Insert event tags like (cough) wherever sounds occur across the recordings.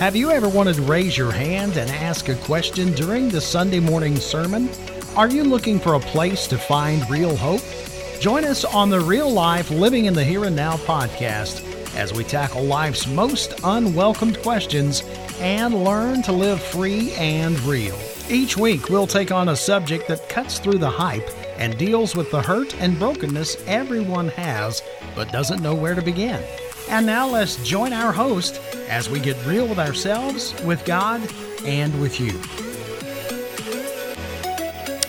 Have you ever wanted to raise your hand and ask a question during the Sunday morning sermon? Are you looking for a place to find real hope? Join us on the Real Life Living in the Here and Now podcast as we tackle life's most unwelcomed questions and learn to live free and real. Each week, we'll take on a subject that cuts through the hype and deals with the hurt and brokenness everyone has but doesn't know where to begin. And now let's join our host as we get real with ourselves, with God, and with you.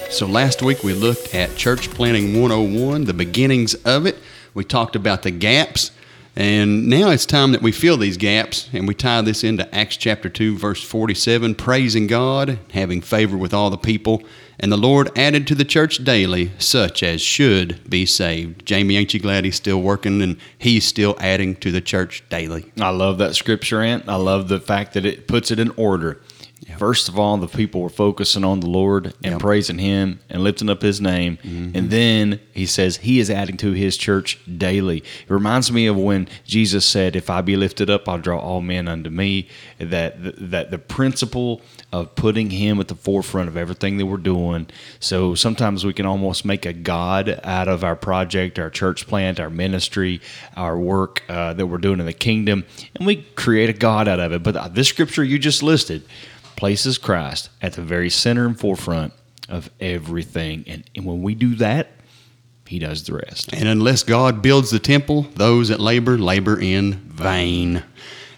So last week we looked at Church Planting 101, the beginnings of it. We talked about the gaps. And now it's time that we fill these gaps, and we tie this into Acts chapter 2, verse 47 praising God, having favor with all the people, and the Lord added to the church daily such as should be saved. Jamie, ain't you glad he's still working and he's still adding to the church daily? I love that scripture, Ant. I love the fact that it puts it in order. Yep. First of all, the people were focusing on the Lord and yep. praising Him and lifting up His name. Mm-hmm. And then He says He is adding to His church daily. It reminds me of when Jesus said, If I be lifted up, I'll draw all men unto me. That, that the principle of putting Him at the forefront of everything that we're doing. So sometimes we can almost make a God out of our project, our church plant, our ministry, our work uh, that we're doing in the kingdom. And we create a God out of it. But this scripture you just listed, places Christ at the very center and forefront of everything. And, and when we do that, he does the rest. And unless God builds the temple, those that labor, labor in vain.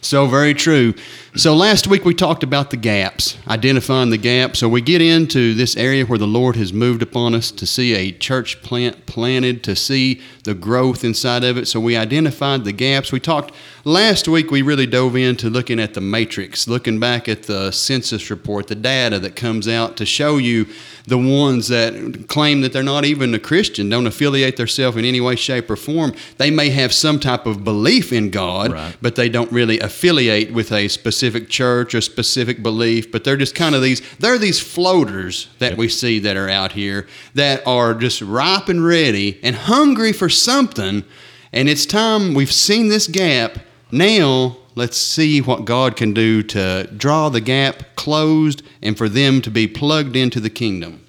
So very true. So last week we talked about the gaps, identifying the gaps. So we get into this area where the Lord has moved upon us to see a church plant planted, to see the growth inside of it. So we identified the gaps. We talked last week, we really dove into looking at the matrix, looking back at the census report, the data that comes out to show you the ones that claim that they're not even a Christian, don't affiliate themselves in any way, shape, or form. They may have some type of belief in God, right. but they don't really affiliate with a specific specific church or specific belief, but they're just kind of these they're these floaters that yep. we see that are out here that are just ripe and ready and hungry for something. And it's time we've seen this gap. Now let's see what God can do to draw the gap closed and for them to be plugged into the kingdom.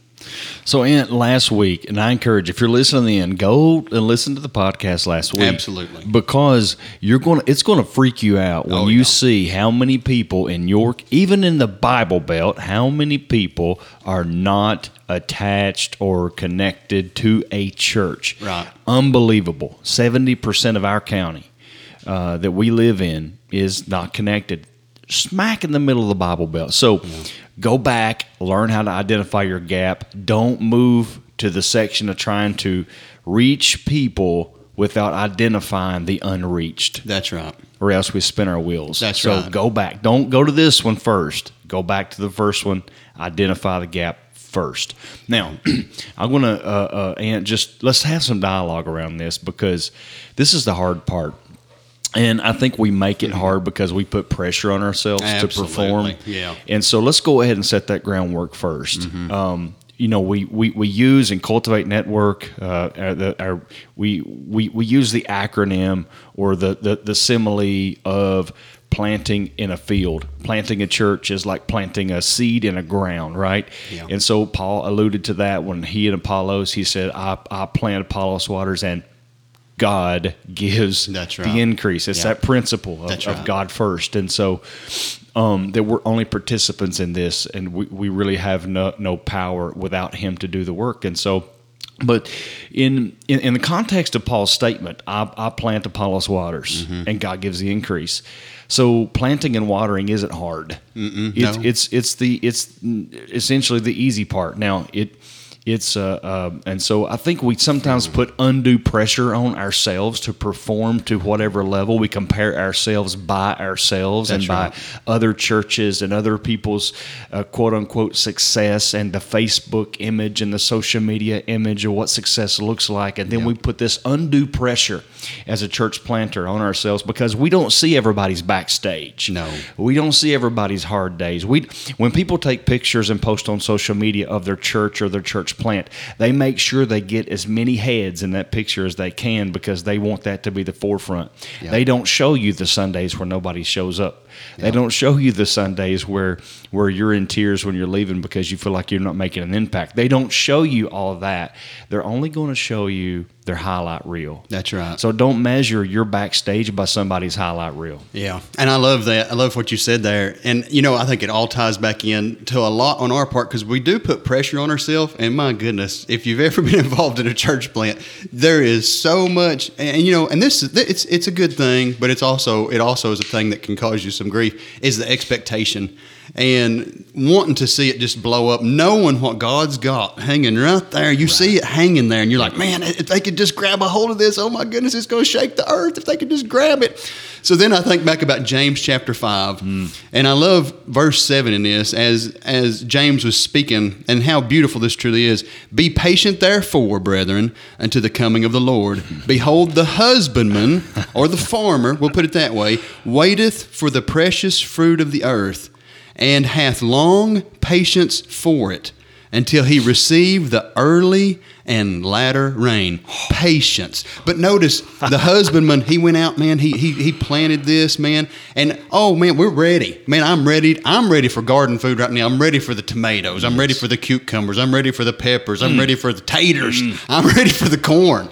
So, Ant, last week, and I encourage if you're listening in, go and listen to the podcast last week. Absolutely, because you're going to it's going to freak you out when oh, you yeah. see how many people in York, even in the Bible Belt, how many people are not attached or connected to a church. Right, unbelievable. Seventy percent of our county uh, that we live in is not connected smack in the middle of the Bible Belt. So go back, learn how to identify your gap. Don't move to the section of trying to reach people without identifying the unreached. That's right. Or else we spin our wheels. That's so right. So go back. Don't go to this one first. Go back to the first one. Identify the gap first. Now, (clears throat) I'm going to, uh, uh, and just let's have some dialogue around this because this is the hard part and I think we make it hard because we put pressure on ourselves Absolutely. to perform. Yeah. And so let's go ahead and set that groundwork 1st mm-hmm. um, you know, we, we, we use and cultivate network. Uh, our, the, our, we, we, we use the acronym or the, the, the simile of planting in a field. Planting a church is like planting a seed in a ground, right? Yeah. And so Paul alluded to that when he and Apollos, he said, I, I plant Apollos waters and God gives right. the increase. It's yeah. that principle of, right. of, God first. And so um, that we're only participants in this, and we, we really have no, no power without Him to do the work. And so, but in, in, in the context of Paul's statement, I, I plant Apollos waters, mm-hmm. and God gives the increase. So planting and watering isn't hard. It's, no. it's it's the it's essentially the easy part. Now it it's uh, uh, and so I think we sometimes put undue pressure on ourselves to perform to whatever level. We compare ourselves by ourselves That's and right. by other churches and other people's uh, quote unquote success and the Facebook image and the social media image of what success looks like, and then we put this undue pressure as a church planter on ourselves because we don't see everybody's backstage. No, we don't see everybody's hard days. We when people take pictures and post on social media of their church or their church plant. They make sure they get as many heads in that picture as they can because they want that to be the forefront. Yeah. They don't show you the Sundays where nobody shows up. They don't show you the Sundays where where you're in tears when you're leaving because you feel like you're not making an impact. They don't show you all that. They're only going to show you their highlight reel. That's right. So don't measure your backstage by somebody's highlight reel. Yeah, and I love that. I love what you said there. And you know, I think it all ties back in to a lot on our part because we do put pressure on ourselves. And my goodness, if you've (laughs) ever been involved in a church plant, there is so much. And you know, and this is it's it's a good thing, but it's also it also is a thing that can cause you some grief. Is the expectation and wanting to see it just blow up, knowing what God's got hanging right there. You see it hanging there, and you're like, man, if they could just grab a hold of this, oh my goodness, it's going to shake the earth if they could just grab it. So then I think back about James chapter five, hmm. and I love verse seven in this as as James was speaking, and how beautiful this truly is. Be patient, therefore, brethren, unto the coming of the Lord. Behold, the husbandman or the farmer, we'll put it that way, waiteth for the precious fruit of the earth and hath long patience for it until he receive the early and latter rain. Patience. But notice the (laughs) husbandman, he went out, man, he, he he planted this, man, and oh man, we're ready. Man, I'm ready. I'm ready for garden food right now. I'm ready for the tomatoes. I'm ready for the cucumbers. I'm ready for the peppers. I'm mm. ready for the taters. Mm. I'm (laughs) ready for the corn.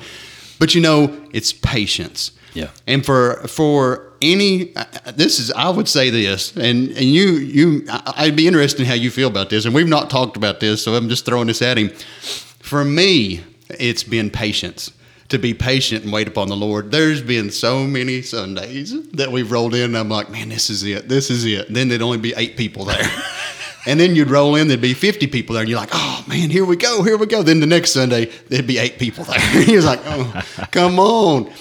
But you know, it's patience. Yeah. And for for any, uh, this is I would say this, and and you you I'd be interested in how you feel about this, and we've not talked about this, so I'm just throwing this at him. For me, it's been patience. To be patient and wait upon the Lord. There's been so many Sundays that we've rolled in, and I'm like, man, this is it. This is it. then there'd only be eight people there. (laughs) And then you'd roll in, there'd be 50 people there, and you're like, oh man, here we go, here we go. Then the next Sunday, there'd be eight people there. (laughs) He was like, oh, come on.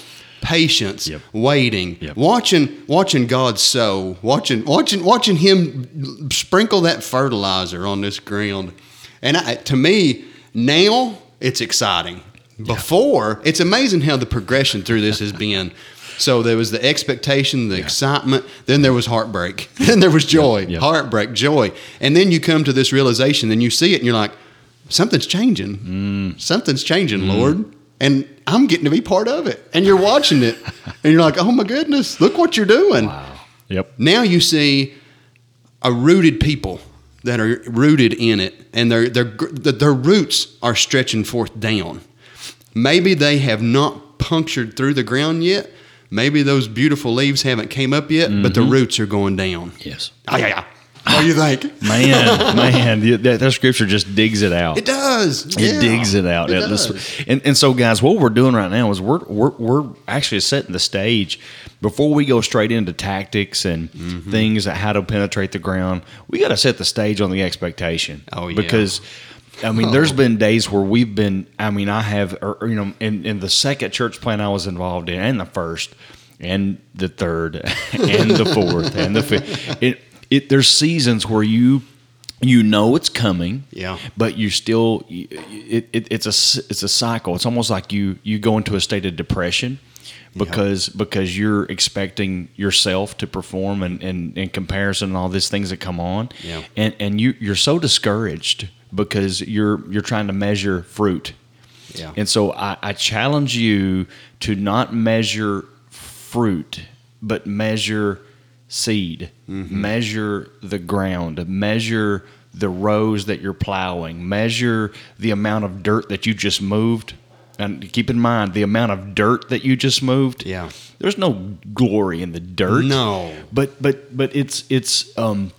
Patience, Yep. waiting, Yep. watching, watching God sow, watching, watching, watching Him sprinkle that fertilizer on this ground. And I, to me, now it's exciting. Before, it's amazing how the progression through this has been. (laughs) So there was the expectation, the excitement, then there was heartbreak, (laughs) then there was joy, Yep. heartbreak, joy. And then you come to this realization, and you see it, and you're like, something's changing. Mm. Something's changing, Lord. And I'm getting to be part of it. And you're watching it, and you're like, oh my goodness, look what you're doing. Wow. Yep. Now you see a rooted people that are rooted in it, and their their their roots are stretching forth down. Maybe they have not punctured through the ground yet. Maybe those beautiful leaves haven't came up yet, but the roots are going down. Yes. Ah, yeah, yeah. What do you think? (laughs) Man, man, that, that scripture just digs it out. It does. It Yeah, digs it out. It does. and, and so, guys, what we're doing right now is we're, we're, we're actually setting the stage before we go straight into tactics and Mm-hmm. things that how to penetrate the ground. We got to set the stage on the expectation. Oh, yeah. Because. I mean, there's been days where we've been. I mean, I have, or, or, you know, in, in the second church plan I was involved in, and the first, and the third, (laughs) and the fourth, and the fifth. It, it, there's seasons where you, you know, it's coming, Yeah. but you still it, it, it's a it's a cycle it's almost like you you go into a state of depression because because you're expecting yourself to perform and and in comparison and all these things that come on Yeah. and and you you're so discouraged because you're you're trying to measure fruit Yeah. and so I, I challenge you to not measure fruit, but measure seed, Mm-hmm. measure the ground, measure the rows that you're plowing, measure the amount of dirt that you just moved. And keep in mind the amount of dirt that you just moved. Yeah. There's no glory in the dirt. No. But but but it's it's um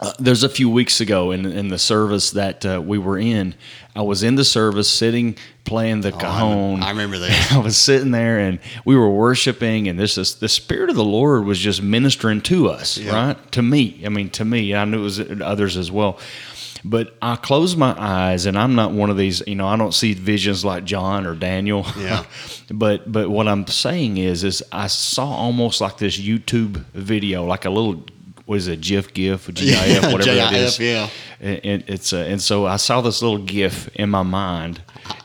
uh, there's a few weeks ago in in the service that uh, we were in. I was in the service sitting playing the cajon. Oh, I remember (laughs) that. I was sitting there and we were worshiping, and this is the spirit of the Lord was just ministering to us, Yeah. right? To me, I mean, to me. I knew it was others as well. But I closed my eyes, and I'm not one of these. You know, I don't see visions like John or Daniel. Yeah. (laughs) but but what I'm saying is, is I saw almost like this YouTube video, like a little. What is it? GIF, GIF, GIF, (laughs) Yeah, whatever that is. GIF, yeah. And, and it's uh, and so I saw this little GIF in my mind.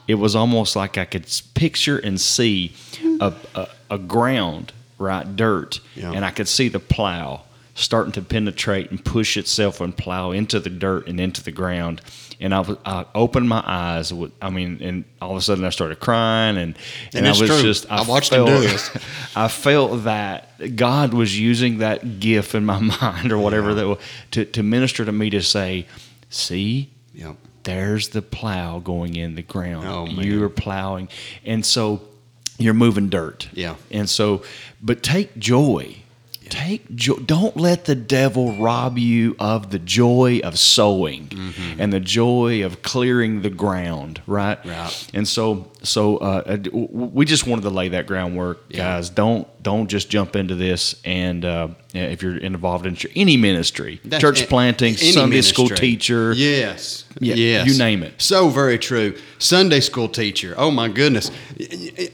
It was almost like I could picture and see a, a, a ground, right, dirt, Yeah. and I could see the plow, starting to penetrate and push itself and plow into the dirt and into the ground. And I, I opened my eyes. with- I mean, and all of a sudden I started crying, and And I it's was true. just I watched him do felt- this. (laughs) I felt that God was using that gift in my (laughs) mind or whatever Yeah. that was, to to minister to me to say, see, Yep. there's the plow going in the ground. Oh. You're plowing. And so you're moving dirt. Yeah. And so, but take joy. Take joy. Don't let the devil rob you of the joy of sowing mm-hmm. and the joy of clearing the ground, right? Right. And so, so uh, we just wanted to lay that groundwork, guys. Don't don't just jump into this. And uh, if you're involved in any ministry, That's church planting, Sunday school teacher, Yes. Yeah, yes. you name it. So very true. Sunday school teacher. Oh my goodness.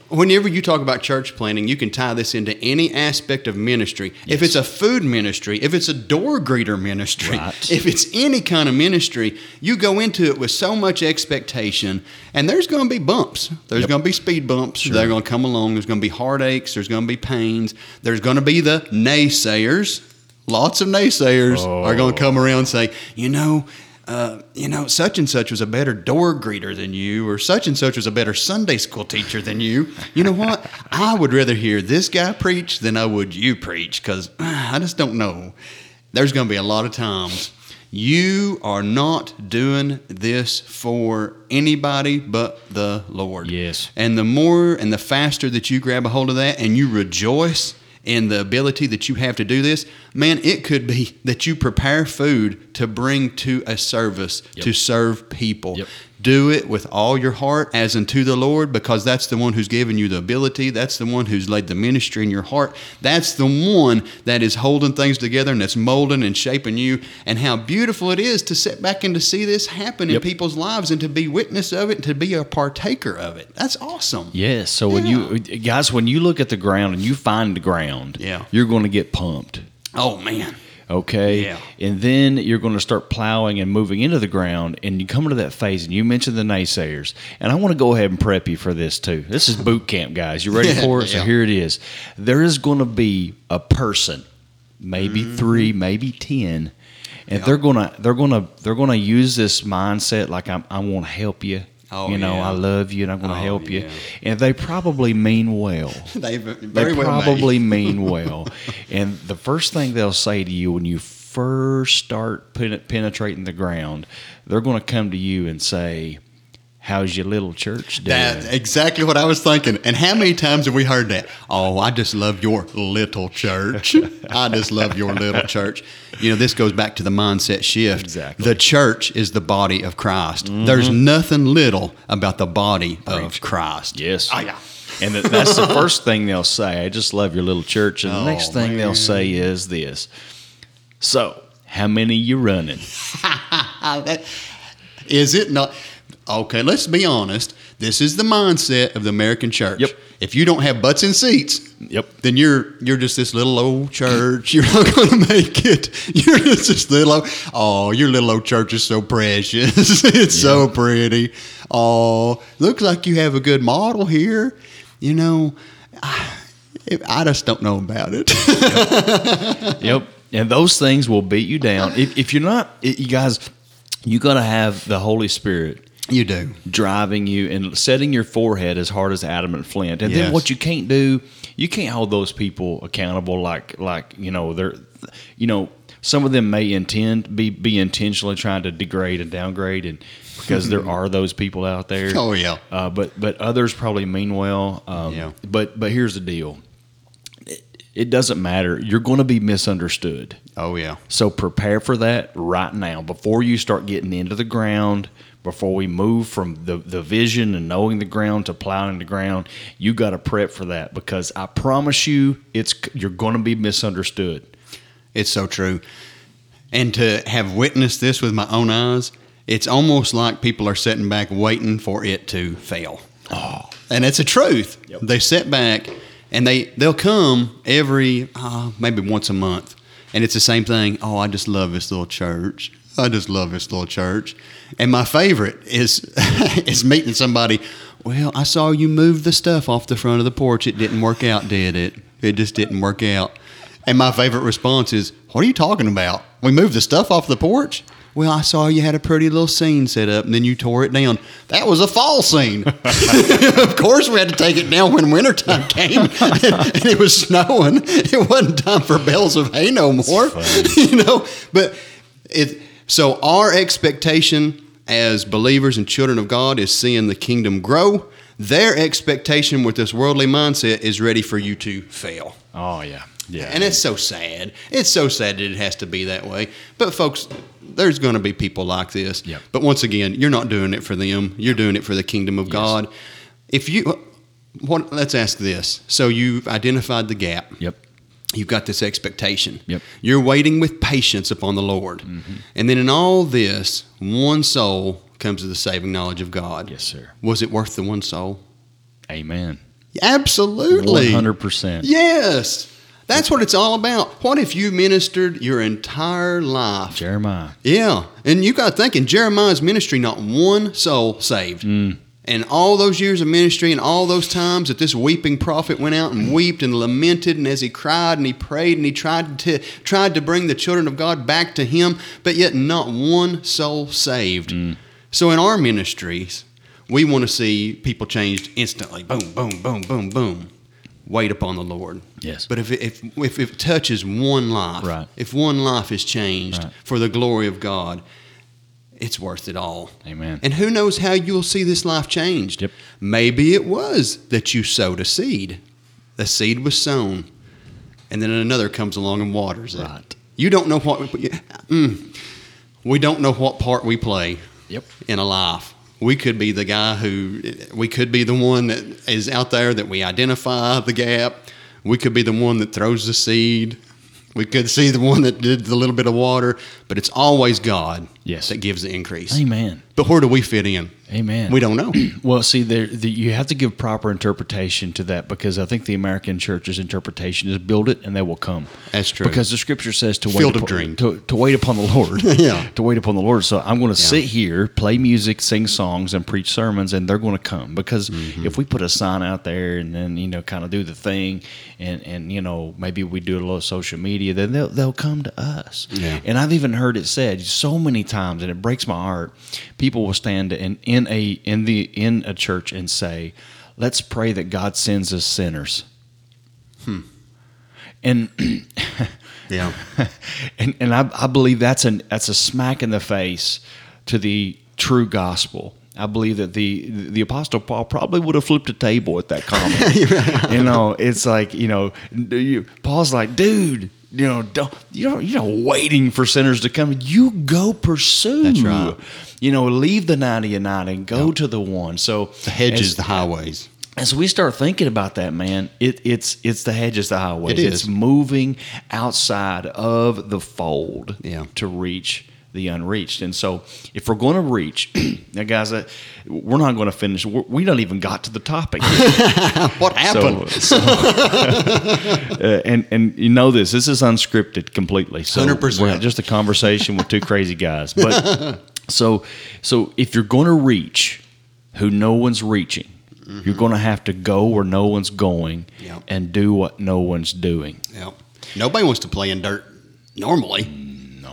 Whenever you talk about church planting, you can tie this into any aspect of ministry. If it's a food ministry, if it's a door greeter ministry, Right. if it's any kind of ministry, you go into it with so much expectation, and there's going to be bumps. There's Yep. going to be speed bumps. They're going to come along. There's going to be heartaches. There's going to be pains. There's going to be the naysayers. Lots of naysayers are going to come around and say, you know, uh, you know, such and such was a better door greeter than you, or such and such was a better Sunday school teacher than you. You know what? (laughs) I would rather hear this guy preach than I would you preach because I just don't know. There's going to be a lot of times you are not doing this for anybody but the Lord. Yes. And the more and the faster that you grab a hold of that and you rejoice in the ability that you have to do this, man, it could be (laughs) that you prepare food to bring to a service Yep. to serve people. Yep. Do it with all your heart as unto the Lord because that's the one who's given you the ability. That's the one who's laid the ministry in your heart. That's the one that is holding things together and that's molding and shaping you. And how beautiful it is to sit back and to see this happen in people's lives and to be witness of it and to be a partaker of it. That's awesome. Yes. So when you guys, when you look at the ground and you find the ground, Yeah. you're going to get pumped. Oh, man. Okay. Yeah. And then you're going to start plowing and moving into the ground, and you come into that phase, and you mentioned the naysayers. And I want to go ahead and prep you for this too. This is boot camp, guys. You ready (laughs) for it? So Yeah. here it is. There is going to be a person, maybe Mm-hmm. three, maybe ten, and they're gonna they're gonna they're gonna use this mindset like I'm, I want to help you. Oh, you know, yeah. I love you, and I'm going to Oh, help you. yeah. And they probably mean well. (laughs) They They well probably (laughs) mean well. And the first thing they'll say to you when you first start penetrating the ground, they're going to come to you and say, "How's your little church doing?" That's exactly what I was thinking. And how many times have we heard that? Oh, I just love your little church. (laughs) I just love your little church. You know, this goes back to the mindset shift. Exactly. The church is the body of Christ. Mm-hmm. There's nothing little about the body of Christ. yes. Oh, yeah. and that's the (laughs) first thing they'll say. I just love your little church. And the Oh, next thing man. they'll say is this. So, how many you running? (laughs) That- Is it not? Okay, let's be honest. This is the mindset of the American church. Yep. If you don't have butts in seats, Yep. then you're you're just this little old church. (laughs) You're not going to make it. (laughs) You're just this little. Old, oh, your little old church is so precious. (laughs) it's so pretty. Oh, looks like you have a good model here. You know, I, I just don't know about it. Yep. And those things will beat you down. If, if you're not, you guys, you got to have the Holy Spirit you do. driving you and setting your forehead as hard as adamant flint. And Yes. then what you can't do, you can't hold those people accountable like like you know they're you know some of them may intend be be intentionally trying to degrade and downgrade and because there (laughs) are those people out there. Oh, yeah. Uh, but but others probably mean well. Um, Yeah. But but here's the deal. It, it doesn't matter. You're going to be misunderstood. Oh yeah. So prepare for that right now before you start getting into the ground. Before we move from the, the vision and knowing the ground to plowing the ground, you got to prep for that because I promise you, it's you're going to be misunderstood. It's so true. And to have witnessed this with my own eyes, it's almost like people are sitting back waiting for it to fail. Oh. And it's a truth. Yep. They sit back and they they'll come every uh, maybe once a month, and it's the same thing. Oh, I just love this little church. I just love this little church. And my favorite is (laughs) is meeting somebody. Well, I saw you move the stuff off the front of the porch. It didn't work out, did it? It just didn't work out. And my favorite response is, "What are you talking about? We moved the stuff off the porch." Well, I saw you had a pretty little scene set up, and then you tore it down. That was a fall scene. (laughs) of course, we had to take it down when wintertime (laughs) came, and it was snowing. It wasn't time for bales of hay no more, you know. But it. So our expectation as believers and children of God is seeing the kingdom grow. Their expectation with this worldly mindset is ready for you to fail. Oh yeah, yeah. And it's so sad. It's so sad that it has to be that way. But folks, there's going to be people like this. Yep. But once again, you're not doing it for them. You're doing it for the kingdom of God. If you what let's ask this. So you've identified the gap. Yep. You've got this expectation. Yep. You're waiting with patience upon the Lord. Mm-hmm. And then in all this, one soul comes to the saving knowledge of God. Yes, sir. Was it worth the one soul? Amen. Absolutely. One hundred percent. Yes. That's what it's all about. What if you ministered your entire life? Jeremiah. Yeah. And you got thinking Jeremiah's ministry, not one soul saved. Mm. And all those years of ministry and all those times that this weeping prophet went out and wept and lamented and as he cried and he prayed and he tried to tried to bring the children of God back to him, but yet not one soul saved. Mm. So in our ministries, we want to see people changed instantly. Boom, boom, boom, boom, boom. Wait upon the Lord. Yes. But if it, if if it touches one life, Right. if one life is changed Right. for the glory of God, it's worth it all. Amen. And who knows how you'll see this life changed? Yep. Maybe it was that you sowed a seed. The seed was sown, and then another comes along and waters it. Right. You don't know what. Mm, we don't know what part we play Yep. in a life. We could be the guy who, we could be the one that is out there that we identify the gap. We could be the one that throws the seed. We could see the one that did the little bit of water, but it's always God Yes. that gives the increase. Amen. But where do we fit in? Amen. We don't know. (clears throat) Well, see, there the, you have to give proper interpretation to that because I think the American church's interpretation is build it and they will come. That's true. Because the scripture says to Field wait of upon, to, to wait upon the Lord. (laughs) Yeah. To wait upon the Lord. So I'm going to sit here, play music, sing songs, and preach sermons, and they're going to come. Because Mm-hmm. if we put a sign out there and then you know kind of do the thing, and and you know maybe we do a little social media, then they'll they'll come to us. Yeah. And I've even heard it said so many times, and it breaks my heart. People will stand in in a in the in a church and say, "Let's pray that God sends us sinners." Hmm. And (clears throat) Yeah. (laughs) and and I, I believe that's an that's a smack in the face to the true gospel. I believe that the the apostle Paul probably would have flipped a table at that comment. (laughs) you know, it's like you know, do you, Paul's like, dude, you know, don't you know, you're not waiting for sinners to come. You go pursue. That's right. You know, leave the ninety and nine and go to the one. So The hedges, as- the highways. as we start thinking about that, man, it, it's it's the hedges, the highways. It is. It's moving outside of the fold Yeah. to reach the unreached. And so, if we're going to reach, (clears throat) now, guys, uh, we're not going to finish. We're, we don't even got to the topic. (laughs) What happened? So, so (laughs) uh, and and you know this. This is unscripted completely. So 100%. we're just a conversation with two crazy guys. But (laughs) so so if you're going to reach who no one's reaching, you're going to have to go where no one's going Yep. and do what no one's doing. Yep. Nobody wants to play in dirt normally.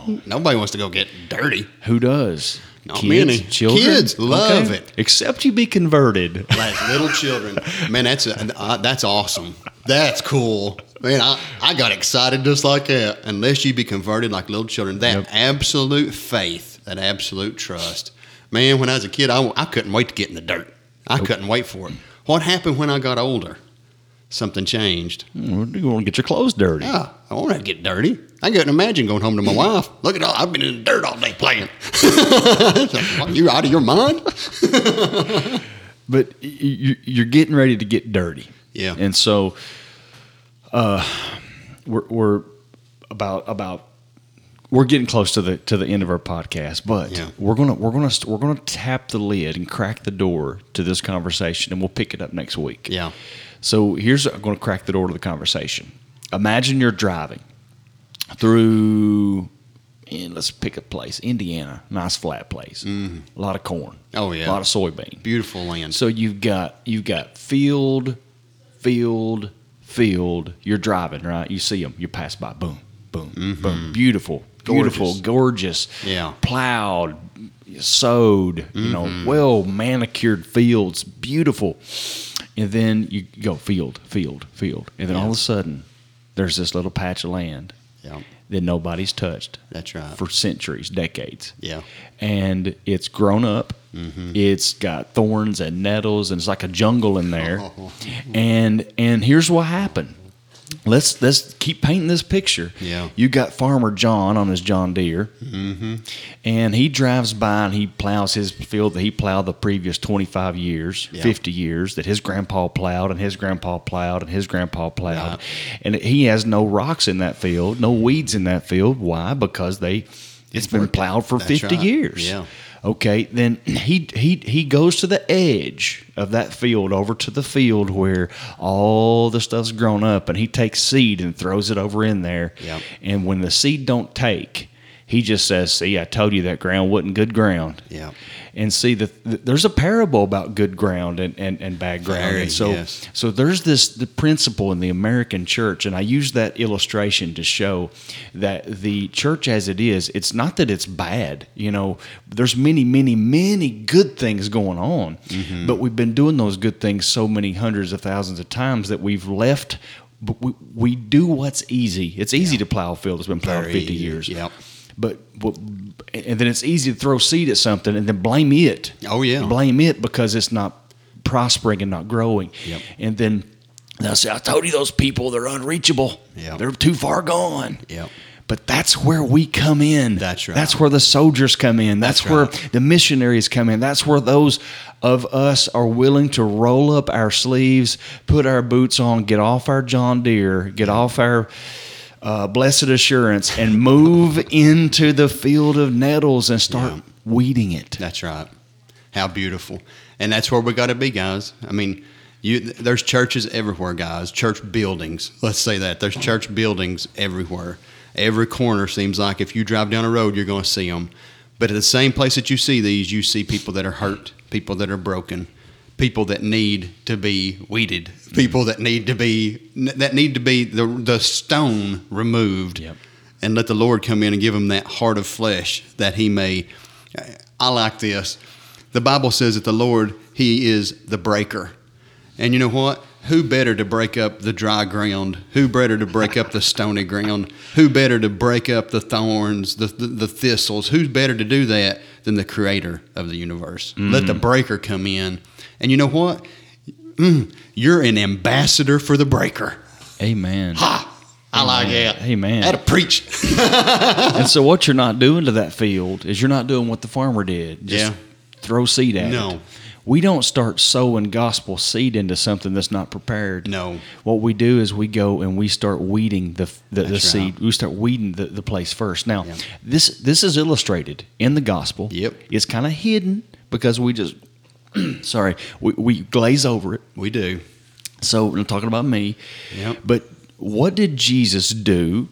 No. Nobody wants to go get dirty. Who does? Not many. Kids love it. Except you be converted. Like little children. Man, that's uh, that's awesome. That's cool. Man, I, I got excited just like that. Unless you be converted like little children, that Yep. absolute faith, that absolute trust. Man, when I was a kid, I, I couldn't wait to get in the dirt. I couldn't wait for it. What happened when I got older? Something changed. You want to get your clothes dirty. Yeah, I want to get dirty. I couldn't imagine going home to my wife. Look at all I've been in the dirt all day playing. (laughs) Are you out of your mind? (laughs) but you're getting ready to get dirty. Yeah. And so, uh, we're, we're about about we're getting close to the to the end of our podcast, but Yeah. we're gonna we're gonna we're gonna tap the lid and crack the door to this conversation, and we'll pick it up next week. Yeah. So here's I'm going to crack the door to the conversation. Imagine you're driving through, and let's pick a place, Indiana, nice flat place, mm-hmm. a lot of corn, Oh, yeah. a lot of soybean. Beautiful land. So you've got you've got field, field, field. You're driving, right? You see them. You pass by. Boom, boom, boom. Mm-hmm. Beautiful, beautiful, Gorgeous. gorgeous. Yeah. Plowed, sowed. You know, well manicured fields. Beautiful. And then you go field, field, field, and then all of a sudden, there's this little patch of land Yeah. that nobody's touched That's right. for centuries, decades. Yeah. And it's grown up. Mm-hmm. It's got thorns and nettles, and it's like a jungle in there. Oh. (laughs) And and here's what happened. Let's let's keep painting this picture. Yeah. You got Farmer John on his John Deere, Mm-hmm. and he drives by and he plows his field that he plowed the previous 25 years, Yeah. 50 years that his grandpa plowed and his grandpa plowed and his grandpa plowed. Yeah. And he has no rocks in that field, no weeds in that field. Why? Because they it's been plowed for 50 right. years. Yeah. Okay, then he he he goes to the edge of that field over to the field where all the stuff's grown up and he takes seed and throws it over in there. Yep. And when the seed don't take, he just says, "See, I told you that ground wasn't good ground." Yeah. And see, the, the, there's a parable about good ground and, and, and bad ground. Very, and so, yes. so there's this the principle in the American church, and I use that illustration to show that the church as it is, it's not that it's bad. You know, there's many, many, many good things going on, Mm-hmm. but we've been doing those good things so many hundreds of thousands of times that we've left. But we, we do what's easy. It's easy to plow a field that's been plowed Very 50 easy, years. yep. But, and then it's easy to throw seed at something and then blame it. Oh, yeah. blame it because it's not prospering and not growing. Yep. And then they'll say, "I told you those people they're unreachable. Yep. They're too far gone." Yep. But that's where we come in. That's right. That's where the soldiers come in. That's, That's where right. the missionaries come in. That's where those of us are willing to roll up our sleeves, put our boots on, get off our John Deere, get off our uh, blessed assurance, and move into the field of nettles and start Yeah. weeding it. That's right. How beautiful. And that's where we got to be, guys. I mean, you there's churches everywhere, guys. Church buildings. Let's say that. There's church buildings everywhere. Every corner seems like if you drive down a road, you're going to see them. But at the same place that you see these, you see people that are hurt, people that are broken, people that need to be weeded, people that need to be that need to be the the stone removed Yep. and let the Lord come in and give him that heart of flesh that he may. I like this. The Bible says that the Lord, He is the breaker. And you know what? Who better to break up the dry ground? Who better to break up the stony ground? Who better to break up the thorns, the, the, the thistles? Who's better to do that than the creator of the universe? Let the mm-hmm. breaker come in. And you know what? Mm, you're an ambassador for the breaker. Amen. Ha! I like that. Amen. That'll preach. (laughs) and so what you're not doing to that field is you're not doing what the farmer did. Just Yeah. throw seed at No. it. We don't start sowing gospel seed into something that's not prepared. No. What we do is we go and we start weeding the the, the seed. right. We start weeding the, the place first. Now, Yeah. this this is illustrated in the gospel. Yep. It's kind of hidden because we just (clears throat) sorry, we, we glaze over it. We do. So I'm talking about me. Yep. But what did Jesus do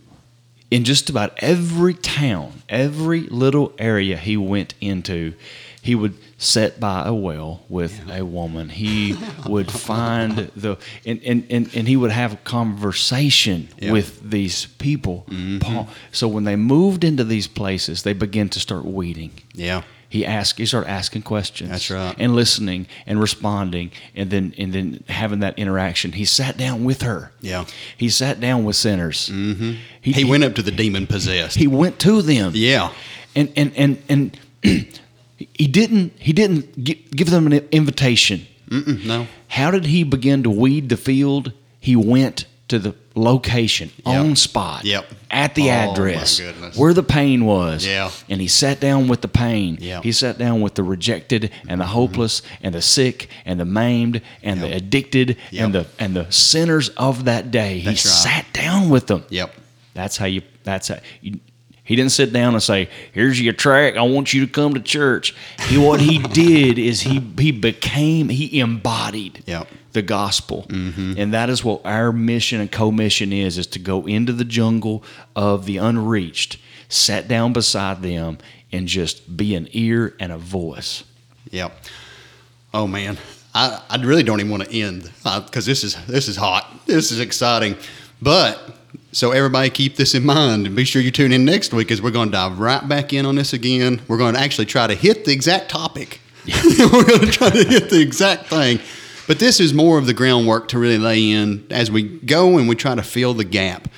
in just about every town, every little area he went into? He would sit by a well with a woman. He (laughs) would find the and, and, and, and he would have a conversation with these people. Mm-hmm. Paul, so when they moved into these places, they began to start weeding. Yeah. He asked. He started asking questions. That's right. And listening and responding, and then and then having that interaction. He sat down with her. Yeah. He sat down with sinners. Mm-hmm. He, went up to the demon possessed. He went to them. yeah. And and and and (clears throat) he didn't. He didn't give them an invitation. Mm-mm, no. How did he begin to weed the field? He went to the location, on spot, Yep. at the Oh, address, where the pain was. Yeah. And he sat down with the pain. Yep. He sat down with the rejected and the hopeless mm-hmm. and the sick and the maimed and the Yep. addicted and the and the sinners of that day. That's he right. sat down with them. Yep. That's how you. That's how. You, he didn't sit down and say, "Here's your track. I want you to come to church." He what he (laughs) did is he he became he embodied Yep. The gospel, mm-hmm. and that is what our mission and co-mission is: is to go into the jungle of the unreached, sit down beside them, and just be an ear and a voice. Yep. Oh man, I, I really don't even want to end uh, because this is this is hot. This is exciting. But so everybody keep this in mind and be sure you tune in next week as we're going to dive right back in on this again. We're going to actually try to hit the exact topic. (laughs) we're going to try to hit the exact thing. But this is more of the groundwork to really lay in as we go and we try to fill the gap.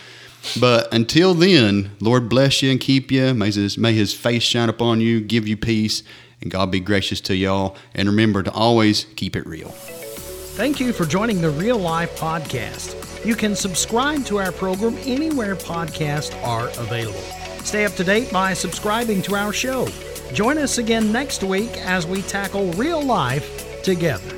But until then, Lord bless you and keep you. May his, may his face shine upon you, give you peace, and God be gracious to y'all. And remember to always keep it real. Thank you for joining the Real Life Podcast. You can subscribe to our program anywhere podcasts are available. Stay up to date by subscribing to our show. Join us again next week as we tackle real life together.